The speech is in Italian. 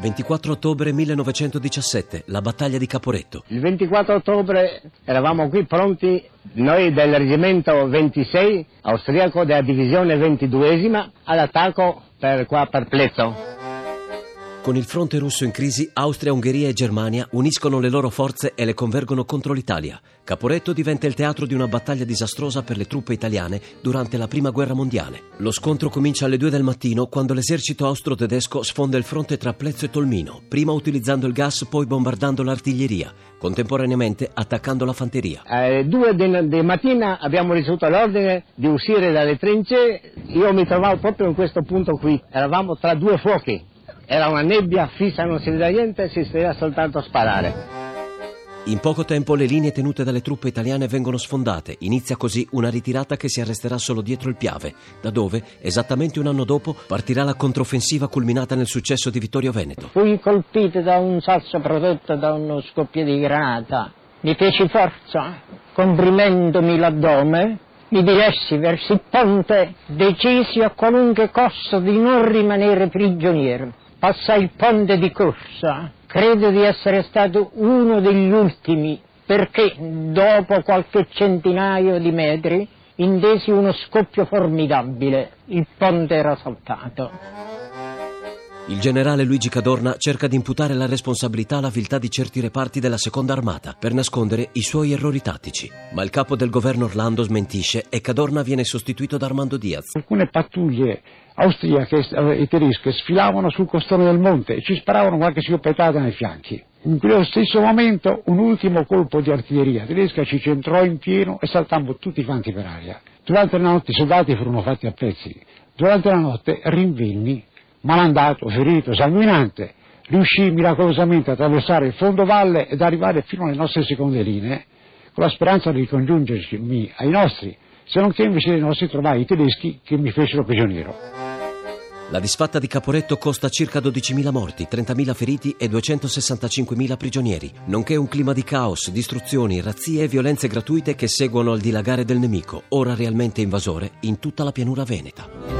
24 ottobre 1917, la battaglia di Caporetto. Il 24 ottobre eravamo qui pronti, noi del reggimento 26 austriaco della divisione 22esima, all'attacco per qua per Plezzo. Con il fronte russo in crisi, Austria, Ungheria e Germania uniscono le loro forze e le convergono contro l'Italia. Caporetto diventa il teatro di una battaglia disastrosa per le truppe italiane durante la Prima Guerra Mondiale. Lo scontro comincia alle 2 del mattino quando l'esercito austro-tedesco sfonda il fronte tra Plezzo e Tolmino, prima utilizzando il gas, poi bombardando l'artiglieria, contemporaneamente attaccando la fanteria. Alle 2 di mattina abbiamo ricevuto l'ordine di uscire dalle trincee, io mi trovavo proprio in questo punto qui, eravamo tra due fuochi. Era una nebbia fissa, non si vedeva niente, si vedeva soltanto sparare. In poco tempo le linee tenute dalle truppe italiane vengono sfondate. Inizia così una ritirata che si arresterà solo dietro il Piave, da dove, esattamente un anno dopo, partirà la controffensiva culminata nel successo di Vittorio Veneto. Fui colpito da un sasso prodotto da uno scoppio di granata. Mi feci forza, comprimendomi l'addome, mi diressi verso il ponte, decisi a qualunque costo di non rimanere prigioniero passai il ponte di corsa. Credo di essere stato uno degli ultimi perché dopo qualche centinaio di metri intesi uno scoppio formidabile. Il ponte era saltato. Il generale Luigi Cadorna cerca di imputare la responsabilità alla viltà di certi reparti della seconda armata per nascondere i suoi errori tattici. Ma il capo del governo Orlando smentisce e Cadorna viene sostituito da Armando Diaz. Alcune pattuglie austriache e tedesche sfilavano sul costone del monte e ci sparavano qualche schioppetata nei fianchi. In quello stesso momento un ultimo colpo di artiglieria tedesca ci centrò in pieno e saltammo tutti quanti per aria. Durante la notte i soldati furono fatti a pezzi. Durante la notte rinvenni malandato, ferito, sanguinante, riuscì miracolosamente a attraversare il fondovalle ed arrivare fino alle nostre seconde linee, con la speranza di ricongiungermi ai nostri, se non che invece dei nostri trovai i tedeschi che mi fecero prigioniero. La disfatta di Caporetto costa circa 12.000 morti, 30.000 feriti e 265.000 prigionieri, nonché un clima di caos, distruzioni, razzie e violenze gratuite che seguono al dilagare del nemico, ora realmente invasore, in tutta la pianura veneta.